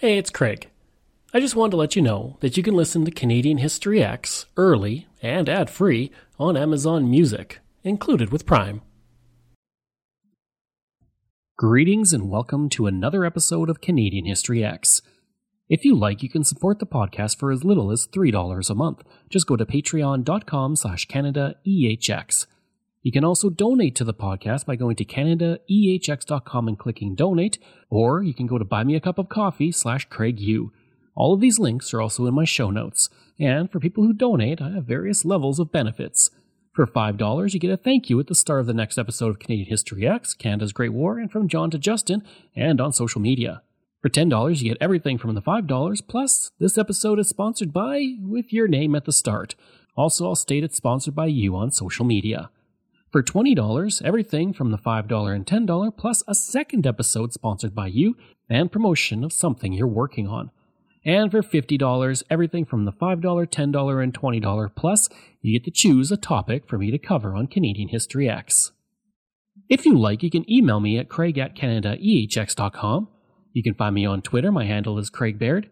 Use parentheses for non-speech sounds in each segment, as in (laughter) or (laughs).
Hey, it's Craig. I just wanted to let you know that you can listen to Canadian History X early and ad free on Amazon Music, included with Prime. Greetings and welcome to another episode of Canadian History X. If you like, you can support the podcast for as little as $3 a month. Just go to patreon.com slash CanadaEHX. You can also donate to the podcast by going to CanadaEHX.com and clicking donate, or you can go to buymeacupofcoffee slash CraigU. All of these links are also in my show notes, and for people who donate, I have various levels of benefits. For $5, you get a thank you at the start of the next episode of Canadian History X, Canada's Great War, and from John to Justin, and on social media. For $10, you get everything from the $5, plus this episode is sponsored by, with your name at the start. Also, I'll state it's sponsored by you on social media. For $20, everything from the $5 and $10 plus a second episode sponsored by you and promotion of something you're working on. And for $50, everything from the $5, $10, and $20 plus, you get to choose a topic for me to cover on Canadian History X. If you like, you can email me at craig at canadaehx.com. You can find me on Twitter. My handle is Craig Baird,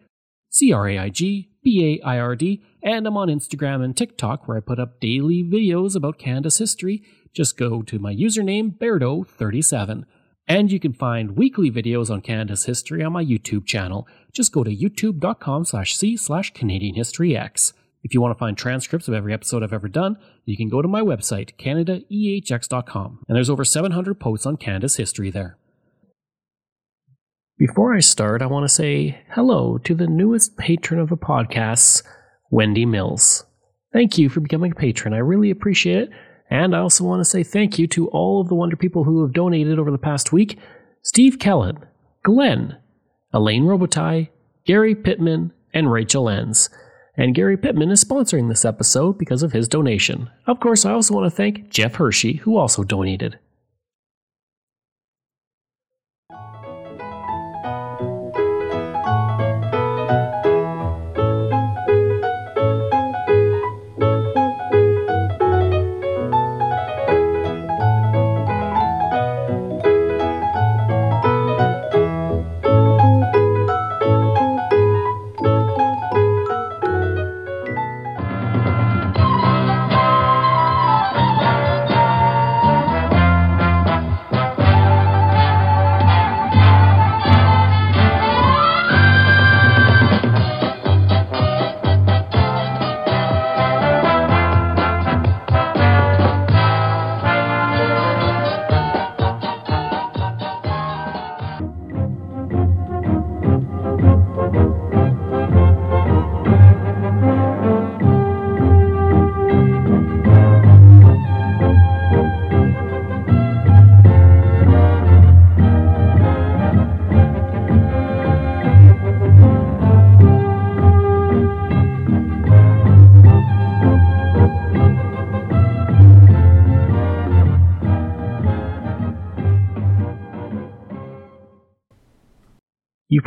C R A I G B A I R D, and I'm on Instagram and TikTok where I put up daily videos about Canada's history just go to my username, Bairdo37. And you can find weekly videos on Canada's history on my YouTube channel. Just go to youtube.com slash c slash Canadian History X. If you want to find transcripts of every episode I've ever done, you can go to my website, CanadaEHX.com, and there's over 700 posts on Canada's history there. Before I start, I want to say hello to the newest patron of the podcasts, Wendy Mills. Thank you for becoming a patron. I really appreciate it. And I also want to say thank you to all of the wonder people who have donated over the past week Steve Kellen, Glenn, Elaine Robitaille, Gary Pittman, and Rachel Enns. And Gary Pittman is sponsoring this episode because of his donation. Of course, I also want to thank Jeff Hershey, who also donated.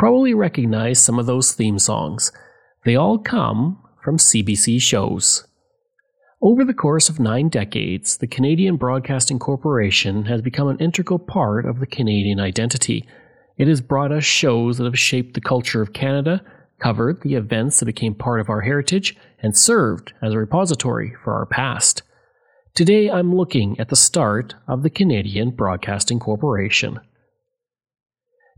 Probably recognize some of those theme songs. They all come from CBC shows. Over the course of nine decades, the Canadian Broadcasting Corporation has become an integral part of the Canadian identity. It has brought us shows that have shaped the culture of Canada, covered the events that became part of our heritage, and served as a repository for our past. Today I'm looking at the start of the Canadian Broadcasting Corporation.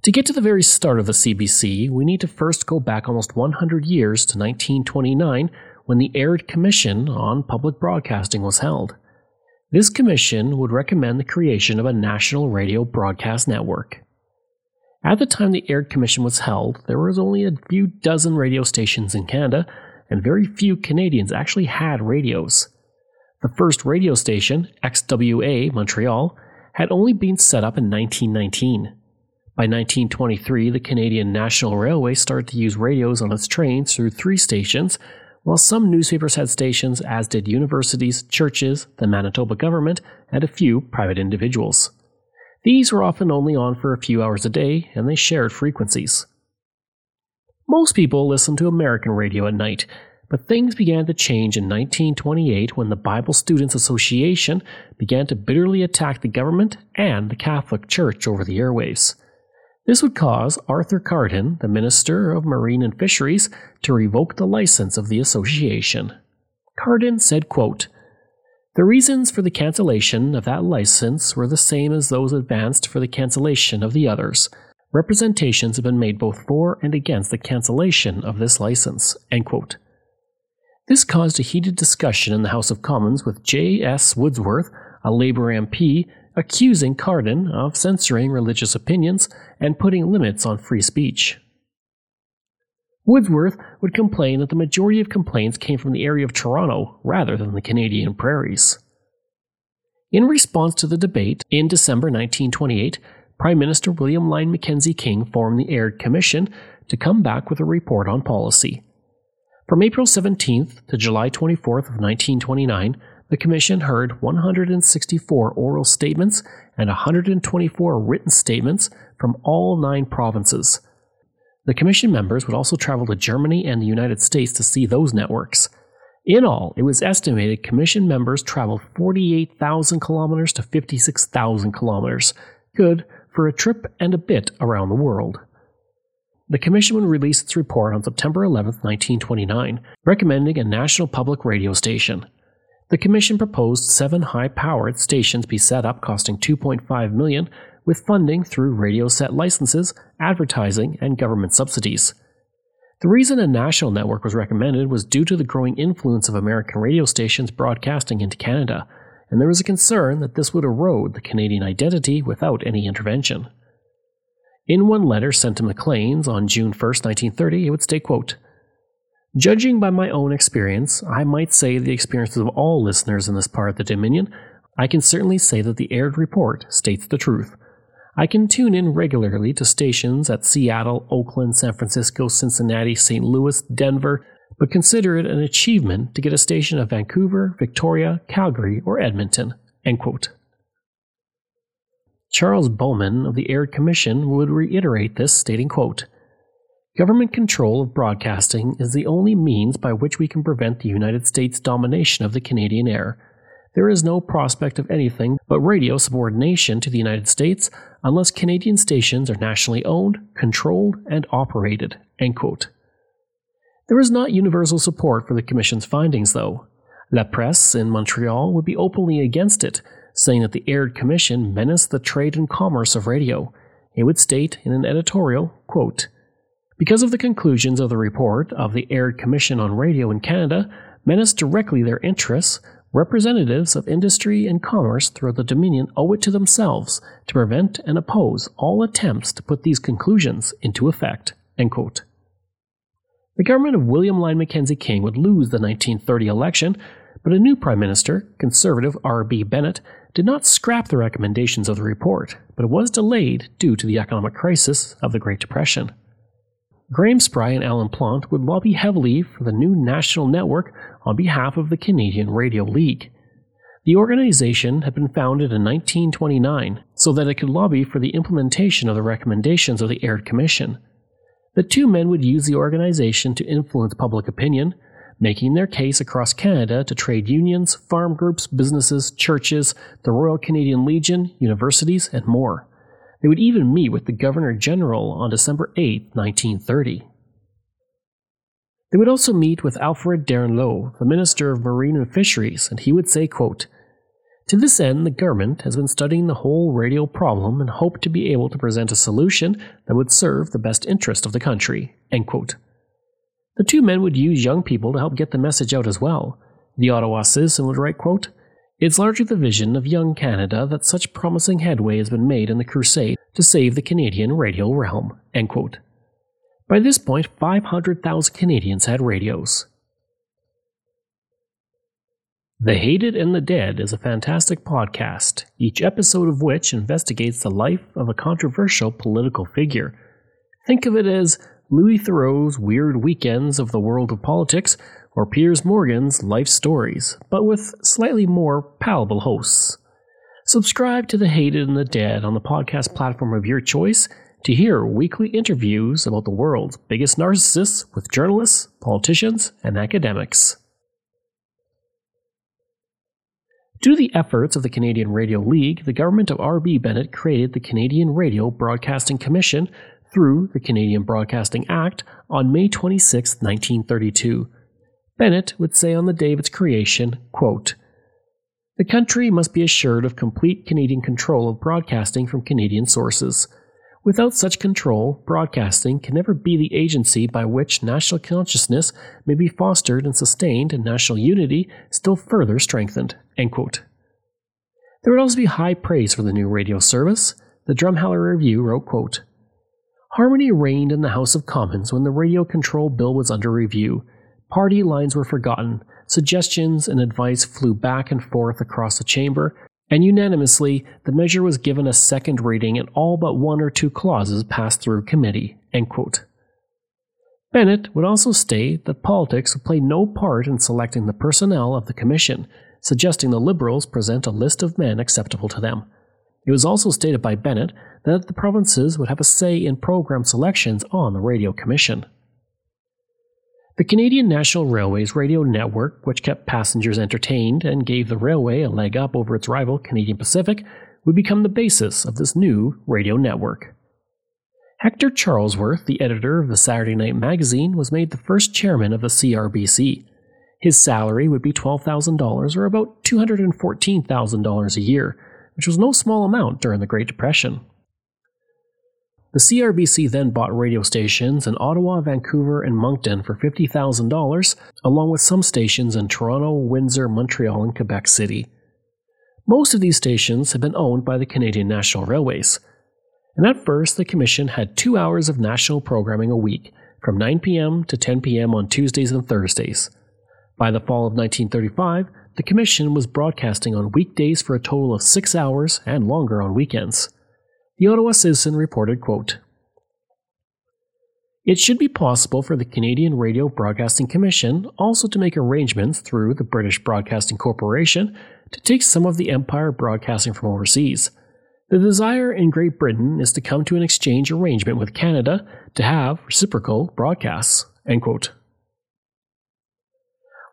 To get to the very start of the CBC, we need to first go back almost 100 years to 1929 when the Aird Commission on Public Broadcasting was held. This commission would recommend the creation of a national radio broadcast network. At the time the Aird Commission was held, there was only a few dozen radio stations in Canada, and very few Canadians actually had radios. The first radio station, XWA Montreal, had only been set up in 1919. By 1923, the Canadian National Railway started to use radios on its trains through three stations, while some newspapers had stations, as did universities, churches, the Manitoba government, and a few private individuals. These were often only on for a few hours a day, and they shared frequencies. Most people listened to American radio at night, but things began to change in 1928 when the Bible Students Association began to bitterly attack the government and the Catholic Church over the airwaves. This would cause Arthur Cardin, the Minister of Marine and Fisheries, to revoke the license of the association. Cardin said, quote, The reasons for the cancellation of that license were the same as those advanced for the cancellation of the others. Representations have been made both for and against the cancellation of this license. End quote. This caused a heated discussion in the House of Commons with J.S. Woodsworth, a Labour MP, accusing Cardin of censoring religious opinions and putting limits on free speech. Woodsworth would complain that the majority of complaints came from the area of Toronto rather than the Canadian prairies. In response to the debate, in December 1928, Prime Minister William Lyon Mackenzie King formed the Aird Commission to come back with a report on policy. From April 17th to July 24th of 1929, the Commission heard 164 oral statements and 124 written statements from all nine provinces. The Commission members would also travel to Germany and the United States to see those networks. In all, it was estimated Commission members traveled 48,000 kilometers to 56,000 kilometers, good for a trip and a bit around the world. The Commission would release its report on September 11, 1929, recommending a national public radio station. The commission proposed seven high-powered stations be set up costing 2.5 million with funding through radio set licenses, advertising, and government subsidies. The reason a national network was recommended was due to the growing influence of American radio stations broadcasting into Canada, and there was a concern that this would erode the Canadian identity without any intervention. In one letter sent to Maclean's on June 1, 1930, it would state, quote, Judging by my own experience, I might say the experiences of all listeners in this part of the Dominion, I can certainly say that the Aird report states the truth. I can tune in regularly to stations at Seattle, Oakland, San Francisco, Cincinnati, St. Louis, Denver, but consider it an achievement to get a station at Vancouver, Victoria, Calgary, or Edmonton. Charles Bowman of the Aird Commission would reiterate this, stating, quote, Government control of broadcasting is the only means by which we can prevent the United States domination of the Canadian air. There is no prospect of anything but radio subordination to the United States unless Canadian stations are nationally owned, controlled, and operated. There is not universal support for the Commission's findings, though. La Presse in Montreal would be openly against it, saying that the Aird Commission menaced the trade and commerce of radio. It would state in an editorial, quote, because of the conclusions of the report of the Aird Commission on Radio in Canada menace directly their interests, representatives of industry and commerce throughout the Dominion owe it to themselves to prevent and oppose all attempts to put these conclusions into effect. The government of William Lyon Mackenzie King would lose the 1930 election, but a new Prime Minister, Conservative R.B. Bennett, did not scrap the recommendations of the report, but it was delayed due to the economic crisis of the Great Depression. Graham Spry and Alan Plaunt would lobby heavily for the new national network on behalf of the Canadian Radio League. The organization had been founded in 1929 so that it could lobby for the implementation of the recommendations of the Aird Commission. The two men would use the organization to influence public opinion, making their case across Canada to trade unions, farm groups, businesses, churches, the Royal Canadian Legion, universities, and more. They would even meet with the Governor General on December 8, 1930. They would also meet with Alfred Duranleau, the Minister of Marine and Fisheries, and he would say, quote, To this end, the government has been studying the whole radio problem and hoped to be able to present a solution that would serve the best interest of the country. The two men would use young people to help get the message out as well. The Ottawa Citizen would write, quote, it's largely the vision of young Canada that such promising headway has been made in the crusade to save the Canadian radio realm. By this point, 500,000 Canadians had radios. The Hated and the Dead is a fantastic podcast, each episode of which investigates the life of a controversial political figure. Think of it as Louis Theroux's Weird Weekends of the World of Politics, or Piers Morgan's life stories, but with slightly more palatable hosts. Subscribe to The Hated and the Dead on the podcast platform of your choice to hear weekly interviews about the world's biggest narcissists with journalists, politicians, and academics. Due to the efforts of the Canadian Radio League, the government of R.B. Bennett created the Canadian Radio Broadcasting Commission through the Canadian Broadcasting Act on May 26, 1932. Bennett would say on the day of its creation, quote, The country must be assured of complete Canadian control of broadcasting from Canadian sources. Without such control, broadcasting can never be the agency by which national consciousness may be fostered and sustained and national unity still further strengthened. There would also be high praise for the new radio service. The Drumheller Review wrote, quote, Harmony reigned in the House of Commons when the radio control bill was under review. Party lines were forgotten, suggestions and advice flew back and forth across the chamber, and unanimously the measure was given a second reading and all but one or two clauses passed through committee. Bennett would also state that politics would play no part in selecting the personnel of the commission, suggesting the Liberals present a list of men acceptable to them. It was also stated by Bennett that the provinces would have a say in program selections on the Radio Commission. The Canadian National Railway's radio network, which kept passengers entertained and gave the railway a leg up over its rival Canadian Pacific, would become the basis of this new radio network. Hector Charlesworth, the editor of the Saturday Night Magazine, was made the first chairman of the CRBC. His salary would be $12,000 or about $214,000 a year, which was no small amount during the Great Depression. The CRBC then bought radio stations in Ottawa, Vancouver, and Moncton for $50,000, along with some stations in Toronto, Windsor, Montreal, and Quebec City. Most of these stations had been owned by the Canadian National Railways. And at first, the Commission had two hours of national programming a week, from 9 p.m. to 10 p.m. on Tuesdays and Thursdays. By the fall of 1935, the Commission was broadcasting on weekdays for a total of six hours and longer on weekends. The Ottawa Citizen reported, quote, It should be possible for the Canadian Radio Broadcasting Commission also to make arrangements through the British Broadcasting Corporation to take some of the Empire broadcasting from overseas. The desire in Great Britain is to come to an exchange arrangement with Canada to have reciprocal broadcasts.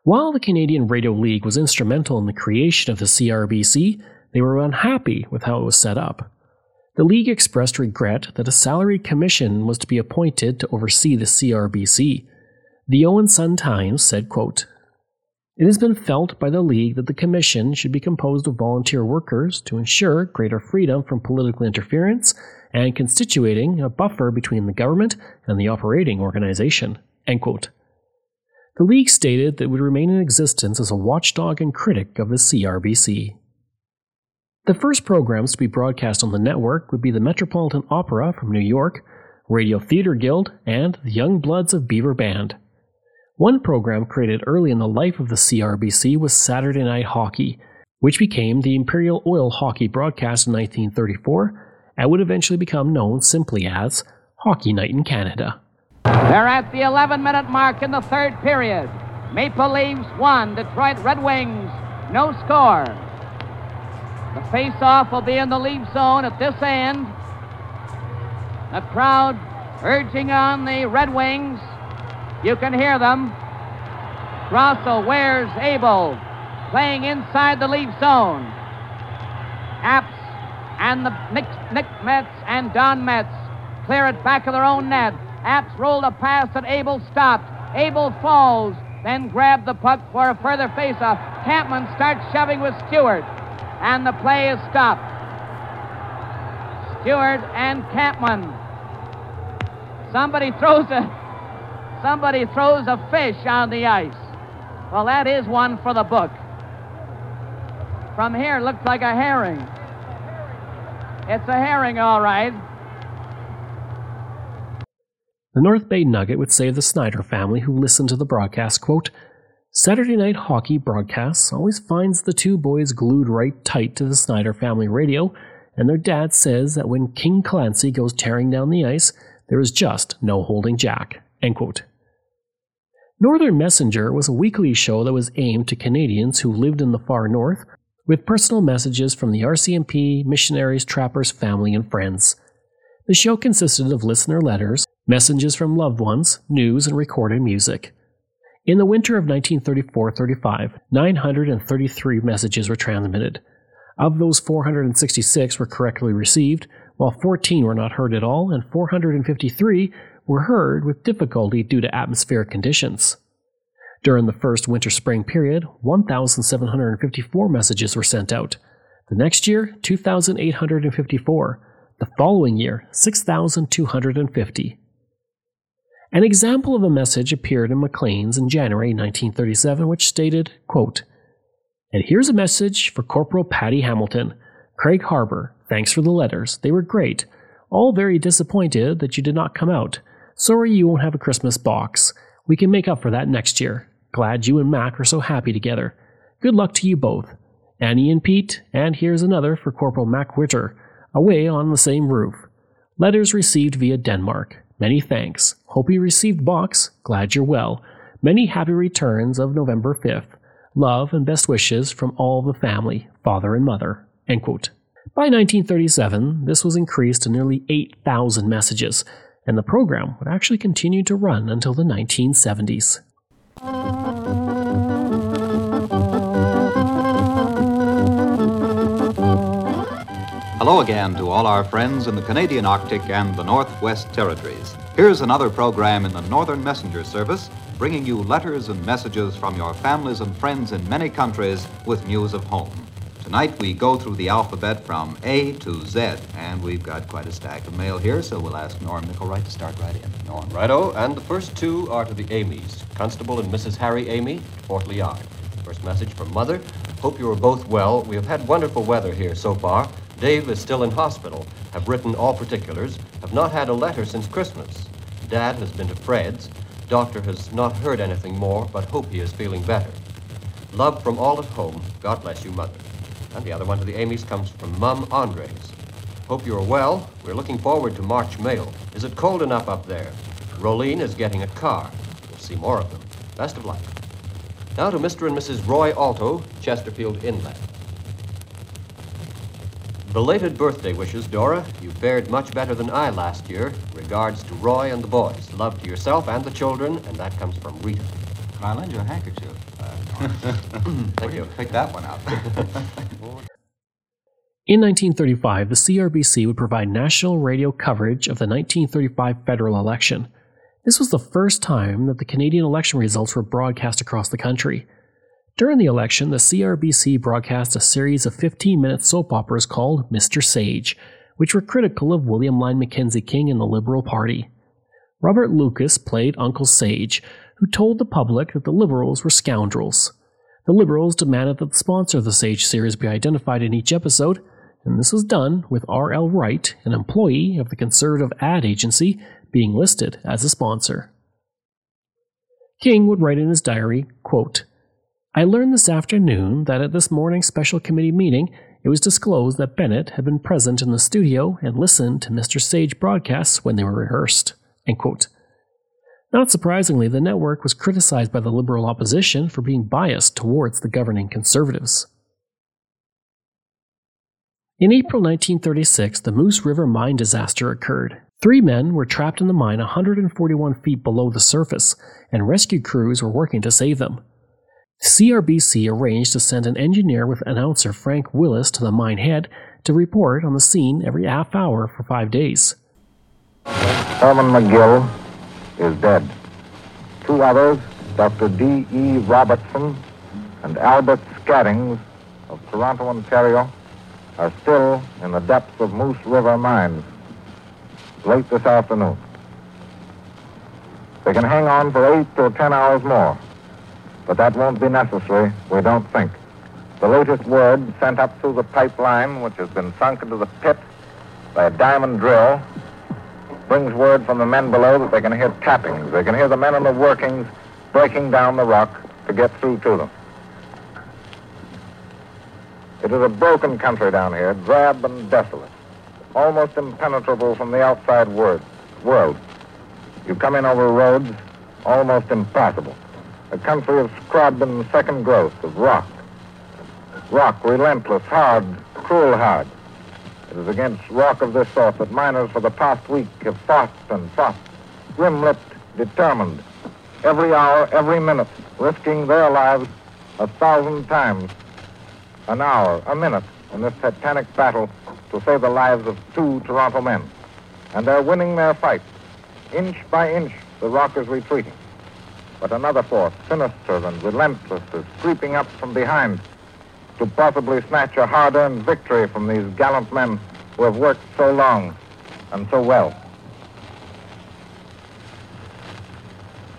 While the Canadian Radio League was instrumental in the creation of the CRBC, they were unhappy with how it was set up. The League expressed regret that a salaried commission was to be appointed to oversee the CRBC. The Owen Sun Times said, quote, It has been felt by the League that the commission should be composed of volunteer workers to ensure greater freedom from political interference and constituting a buffer between the government and the operating organization. The League stated that it would remain in existence as a watchdog and critic of the CRBC. The first programs to be broadcast on the network would be the Metropolitan Opera from New York, Radio Theatre Guild, and the Young Bloods of Beaver Bend. One program created early in the life of the CRBC was Saturday Night Hockey, which became the Imperial Oil Hockey broadcast in 1934 and would eventually become known simply as Hockey Night in Canada. They're at the 11 minute mark in the third period. Maple Leafs 1, Detroit Red Wings no score. The face-off will be in the lead zone at this end. The crowd urging on the Red Wings. You can hear them. Russell wears Abel playing inside the lead zone. Apps and the Nick, Nick Metz and Don Metz clear it back of their own net. Apps rolled a pass that Abel stopped. Abel falls, then grabbed the puck for a further face-off. Kampman starts shoving with Stewart and the play is stopped. Stewart and Kampman. Somebody throws a somebody throws a fish on the ice. Well, that is one for the book. From here, looks like a herring. It's a herring, all right. The North Bay Nugget would say of the Snyder family who listened to the broadcast, quote, Saturday Night Hockey broadcasts always finds the two boys glued right tight to the Snyder family radio, and their dad says that when King Clancy goes tearing down the ice, there is just no holding Jack. Northern Messenger was a weekly show that was aimed to Canadians who lived in the far north, with personal messages from the RCMP, missionaries, trappers, family, and friends. The show consisted of listener letters, messages from loved ones, news, and recorded music. In the winter of 1934 35, 933 messages were transmitted. Of those, 466 were correctly received, while 14 were not heard at all, and 453 were heard with difficulty due to atmospheric conditions. During the first winter spring period, 1,754 messages were sent out. The next year, 2,854. The following year, 6,250. An example of a message appeared in Maclean's in January 1937, which stated, quote, And here's a message for Corporal Paddy Hamilton, Craig Harbor. Thanks for the letters. They were great. All very disappointed that you did not come out. Sorry you won't have a Christmas box. We can make up for that next year. Glad you and Mac are so happy together. Good luck to you both. Annie and Pete, and here's another for Corporal Mac Witter, away on the same roof. Letters received via Denmark. Many thanks. Hope you received box. Glad you're well. Many happy returns of November 5th. Love and best wishes from all the family, father and mother. By 1937, this was increased to nearly 8,000 messages, and the program would actually continue to run until the 1970s. Hello again to all our friends in the Canadian Arctic and the Northwest Territories. Here's another program in the Northern Messenger Service, bringing you letters and messages from your families and friends in many countries with news of home. Tonight we go through the alphabet from A to Z, and we've got quite a stack of mail here, so we'll ask Norm Nickelwright to start right in. Norm. Righto, and the first two are to the Amys, Constable and Mrs. Harry Amy, Portly Yard. First message from Mother. Hope you are both well. We have had wonderful weather here so far. Dave is still in hospital. Have written all particulars. Have not had a letter since Christmas. Dad has been to Fred's. Doctor has not heard anything more, but hope he is feeling better. Love from all at home. God bless you, Mother. And the other one to the Amys comes from Mum Andres. Hope you are well. We're looking forward to March mail. Is it cold enough up there? Rolene is getting a car. We'll see more of them. Best of luck. Now to Mr. and Mrs. Roy Alto, Chesterfield Inlet. Belated birthday wishes, Dora. You fared much better than I last year. Regards to Roy and the boys. Love to yourself and the children, and that comes from Rita. Can I lend you a handkerchief? Uh, (laughs) Thank you. Pick that one out. (laughs) In 1935, the CRBC would provide national radio coverage of the 1935 federal election. This was the first time that the Canadian election results were broadcast across the country. During the election, the CRBC broadcast a series of 15 minute soap operas called Mr. Sage, which were critical of William Lyon Mackenzie King and the Liberal Party. Robert Lucas played Uncle Sage, who told the public that the Liberals were scoundrels. The Liberals demanded that the sponsor of the Sage series be identified in each episode, and this was done with R.L. Wright, an employee of the Conservative ad agency, being listed as a sponsor. King would write in his diary, quote, I learned this afternoon that at this morning's special committee meeting, it was disclosed that Bennett had been present in the studio and listened to Mr. Sage broadcasts when they were rehearsed. Not surprisingly, the network was criticized by the Liberal opposition for being biased towards the governing Conservatives. In April 1936, the Moose River mine disaster occurred. Three men were trapped in the mine 141 feet below the surface, and rescue crews were working to save them. CRBC arranged to send an engineer with announcer Frank Willis to the mine head to report on the scene every half hour for five days. Herman Magill is dead. Two others, Dr. D. E. Robertson and Albert Scattings of Toronto, Ontario, are still in the depths of Moose River mines late this afternoon. They can hang on for eight or ten hours more. But that won't be necessary, we don't think. The latest word sent up through the pipeline, which has been sunk into the pit by a diamond drill, brings word from the men below that they can hear tappings. They can hear the men in the workings breaking down the rock to get through to them. It is a broken country down here, drab and desolate, almost impenetrable from the outside world. You come in over roads almost impassable a country of scrub and second growth, of rock. Rock, relentless, hard, cruel hard. It is against rock of this sort that miners for the past week have fought and fought, grim-lipped, determined, every hour, every minute, risking their lives a thousand times an hour, a minute in this titanic battle to save the lives of two Toronto men. And they're winning their fight. Inch by inch, the rock is retreating. But another force, sinister and relentless, is creeping up from behind to possibly snatch a hard-earned victory from these gallant men who have worked so long and so well.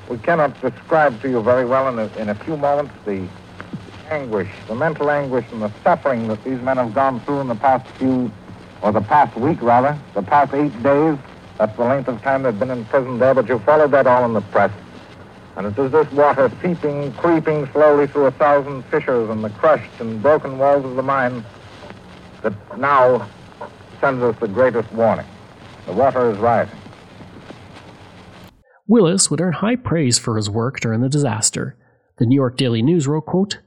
We cannot describe to you very well in a, in a few moments the anguish, the mental anguish and the suffering that these men have gone through in the past few, or the past week rather, the past eight days. That's the length of time they've been in prison there, but you followed that all in the press. And it is this water seeping, creeping slowly through a thousand fissures and the crushed and broken walls of the mine that now sends us the greatest warning. The water is rising. Willis would earn high praise for his work during the disaster. The New York Daily News wrote, quote,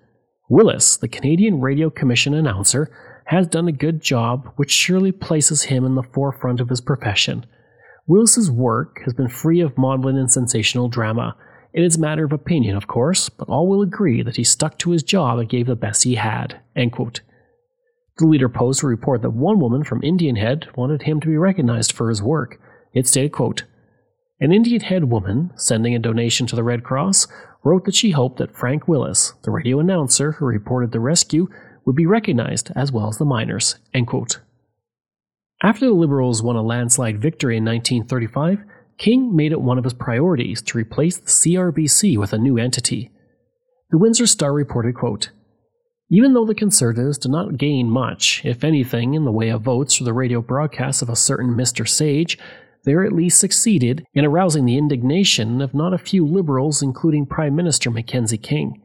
Willis, the Canadian Radio Commission announcer, has done a good job, which surely places him in the forefront of his profession. Willis's work has been free of maudlin and sensational drama. It is a matter of opinion, of course, but all will agree that he stuck to his job and gave the best he had. The Leader Post will report that one woman from Indian Head wanted him to be recognized for his work. It stated, quote, An Indian Head woman, sending a donation to the Red Cross, wrote that she hoped that Frank Willis, the radio announcer who reported the rescue, would be recognized as well as the miners. After the Liberals won a landslide victory in 1935, King made it one of his priorities to replace the CRBC with a new entity. The Windsor Star reported, quote, even though the Conservatives did not gain much, if anything, in the way of votes for the radio broadcasts of a certain Mr. Sage, they at least succeeded in arousing the indignation of not a few liberals, including Prime Minister Mackenzie King.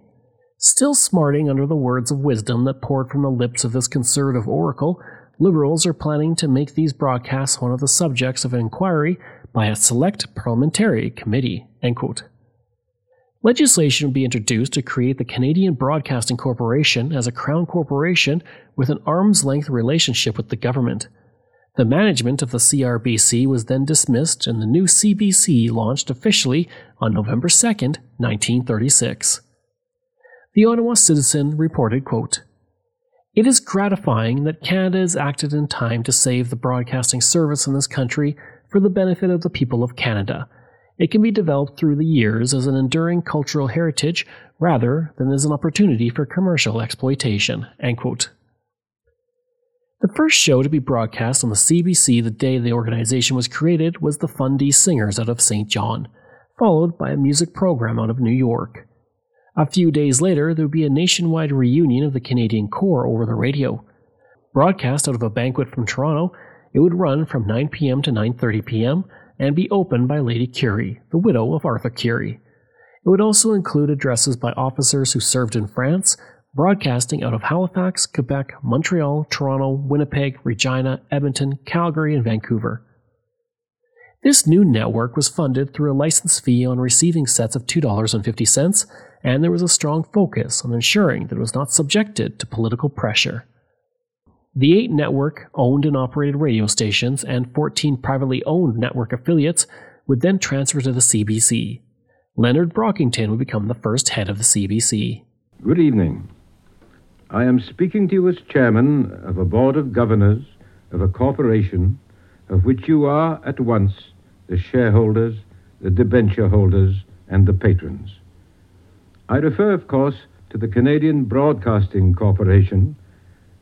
Still smarting under the words of wisdom that poured from the lips of this conservative oracle, liberals are planning to make these broadcasts one of the subjects of an inquiry by a select parliamentary committee. Legislation would be introduced to create the Canadian Broadcasting Corporation as a crown corporation with an arm's length relationship with the government. The management of the CRBC was then dismissed and the new CBC launched officially on November 2, 1936. The Ottawa Citizen reported, quote, It is gratifying that Canada has acted in time to save the broadcasting service in this country for the benefit of the people of Canada. It can be developed through the years as an enduring cultural heritage rather than as an opportunity for commercial exploitation. The first show to be broadcast on the CBC the day the organization was created was the Fundy Singers out of St. John, followed by a music program out of New York. A few days later, there would be a nationwide reunion of the Canadian Corps over the radio. Broadcast out of a banquet from Toronto, it would run from 9 p.m. to 9:30 p.m. and be opened by Lady Currie, the widow of Arthur Currie. It would also include addresses by officers who served in France, broadcasting out of Halifax, Quebec, Montreal, Toronto, Winnipeg, Regina, Edmonton, Calgary, and Vancouver. This new network was funded through a license fee on receiving sets of $2.50, and there was a strong focus on ensuring that it was not subjected to political pressure. The eight network owned and operated radio stations and 14 privately owned network affiliates would then transfer to the CBC. Leonard Brockington would become the first head of the CBC. Good evening. I am speaking to you as chairman of a board of governors of a corporation of which you are at once the shareholders, the debenture holders, and the patrons. I refer, of course, to the Canadian Broadcasting Corporation,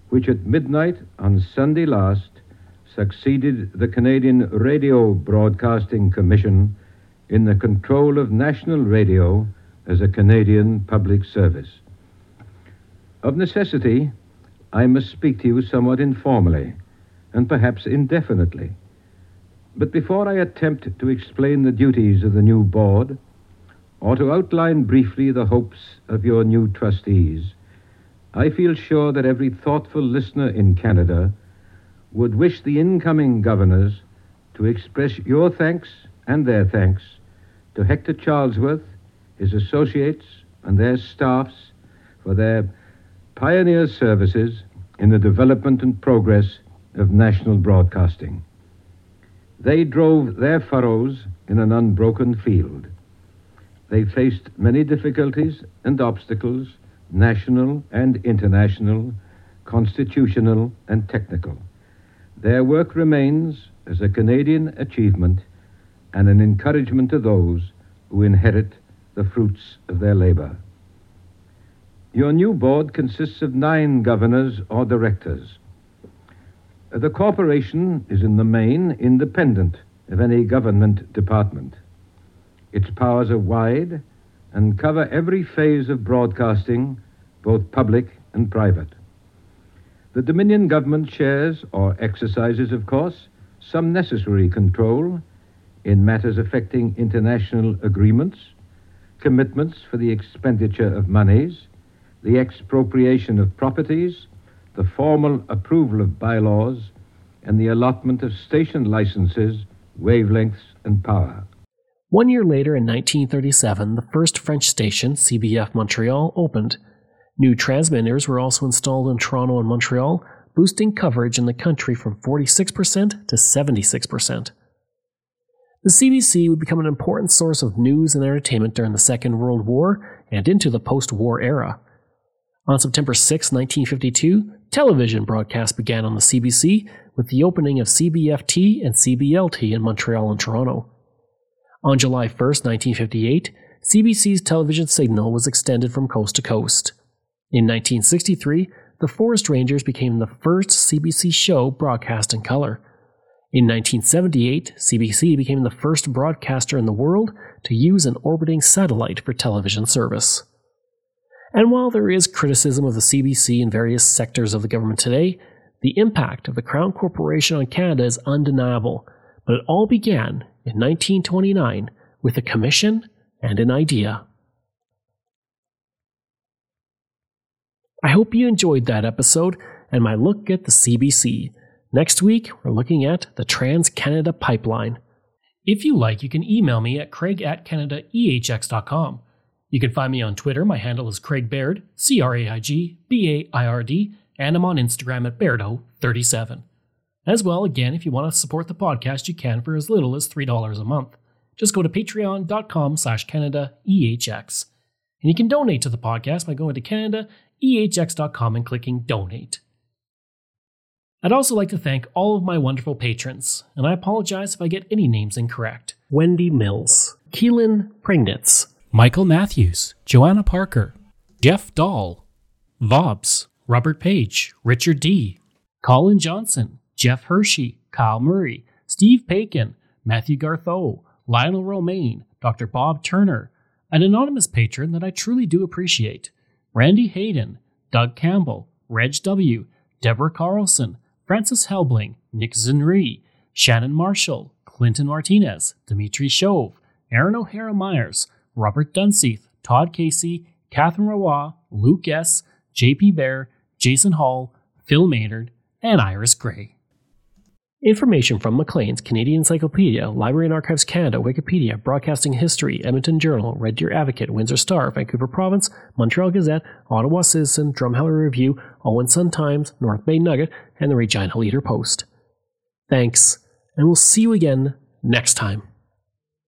which at midnight on Sunday last succeeded the Canadian Radio Broadcasting Commission in the control of national radio as a Canadian public service. Of necessity, I must speak to you somewhat informally, and perhaps indefinitely. But before I attempt to explain the duties of the new board, or to outline briefly the hopes of your new trustees, I feel sure that every thoughtful listener in Canada would wish the incoming governors to express your thanks and their thanks to Hector Charlesworth, his associates, and their staffs for their pioneer services in the development and progress of national broadcasting. They drove their furrows in an unbroken field. They faced many difficulties and obstacles, national and international, constitutional and technical. Their work remains as a Canadian achievement and an encouragement to those who inherit the fruits of their labor. Your new board consists of nine governors or directors. The corporation is in the main independent of any government department. Its powers are wide and cover every phase of broadcasting, both public and private. The Dominion government shares or exercises, of course, some necessary control in matters affecting international agreements, commitments for the expenditure of monies, the expropriation of properties, the formal approval of bylaws, and the allotment of station licenses, wavelengths, and power. One year later, in 1937, the first French station, CBF Montreal, opened. New transmitters were also installed in Toronto and Montreal, boosting coverage in the country from 46% to 76%. The CBC would become an important source of news and entertainment during the Second World War and into the post war era. On September 6, 1952, television broadcasts began on the CBC with the opening of CBFT and CBLT in Montreal and Toronto. On July 1, 1958, CBC's television signal was extended from coast to coast. In 1963, the Forest Rangers became the first CBC show broadcast in color. In 1978, CBC became the first broadcaster in the world to use an orbiting satellite for television service. And while there is criticism of the CBC in various sectors of the government today, the impact of the Crown Corporation on Canada is undeniable, but it all began in 1929 with a commission and an idea. I hope you enjoyed that episode and my look at the CBC. Next week, we're looking at the Trans Canada Pipeline. If you like, you can email me at craig at canadaehx.com. You can find me on Twitter. My handle is Craig Baird, C R A I G B A I R D, and I'm on Instagram at Bairdo37. As well, again, if you want to support the podcast, you can for as little as $3 a month. Just go to patreon.com slash CanadaEHX. And you can donate to the podcast by going to CanadaEHX.com and clicking Donate. I'd also like to thank all of my wonderful patrons, and I apologize if I get any names incorrect. Wendy Mills, Keelan Pringnitz, Michael Matthews, Joanna Parker, Jeff Dahl, Vobs, Robert Page, Richard D., Colin Johnson, Jeff Hershey, Kyle Murray, Steve Paikin, Matthew Gartho, Lionel Romaine, Dr. Bob Turner, an anonymous patron that I truly do appreciate, Randy Hayden, Doug Campbell, Reg W., Deborah Carlson, Francis Helbling, Nick Zinri, Shannon Marshall, Clinton Martinez, Dimitri Shove, Aaron O'Hara Myers, Robert Dunseith, Todd Casey, Catherine Roy, Luke S., JP Bear, Jason Hall, Phil Maynard, and Iris Gray. Information from Maclean's Canadian Encyclopedia, Library and Archives Canada, Wikipedia, Broadcasting History, Edmonton Journal, Red Deer Advocate, Windsor Star, Vancouver Province, Montreal Gazette, Ottawa Citizen, Drumheller Review, Owen Sun Times, North Bay Nugget, and the Regina Leader Post. Thanks, and we'll see you again next time.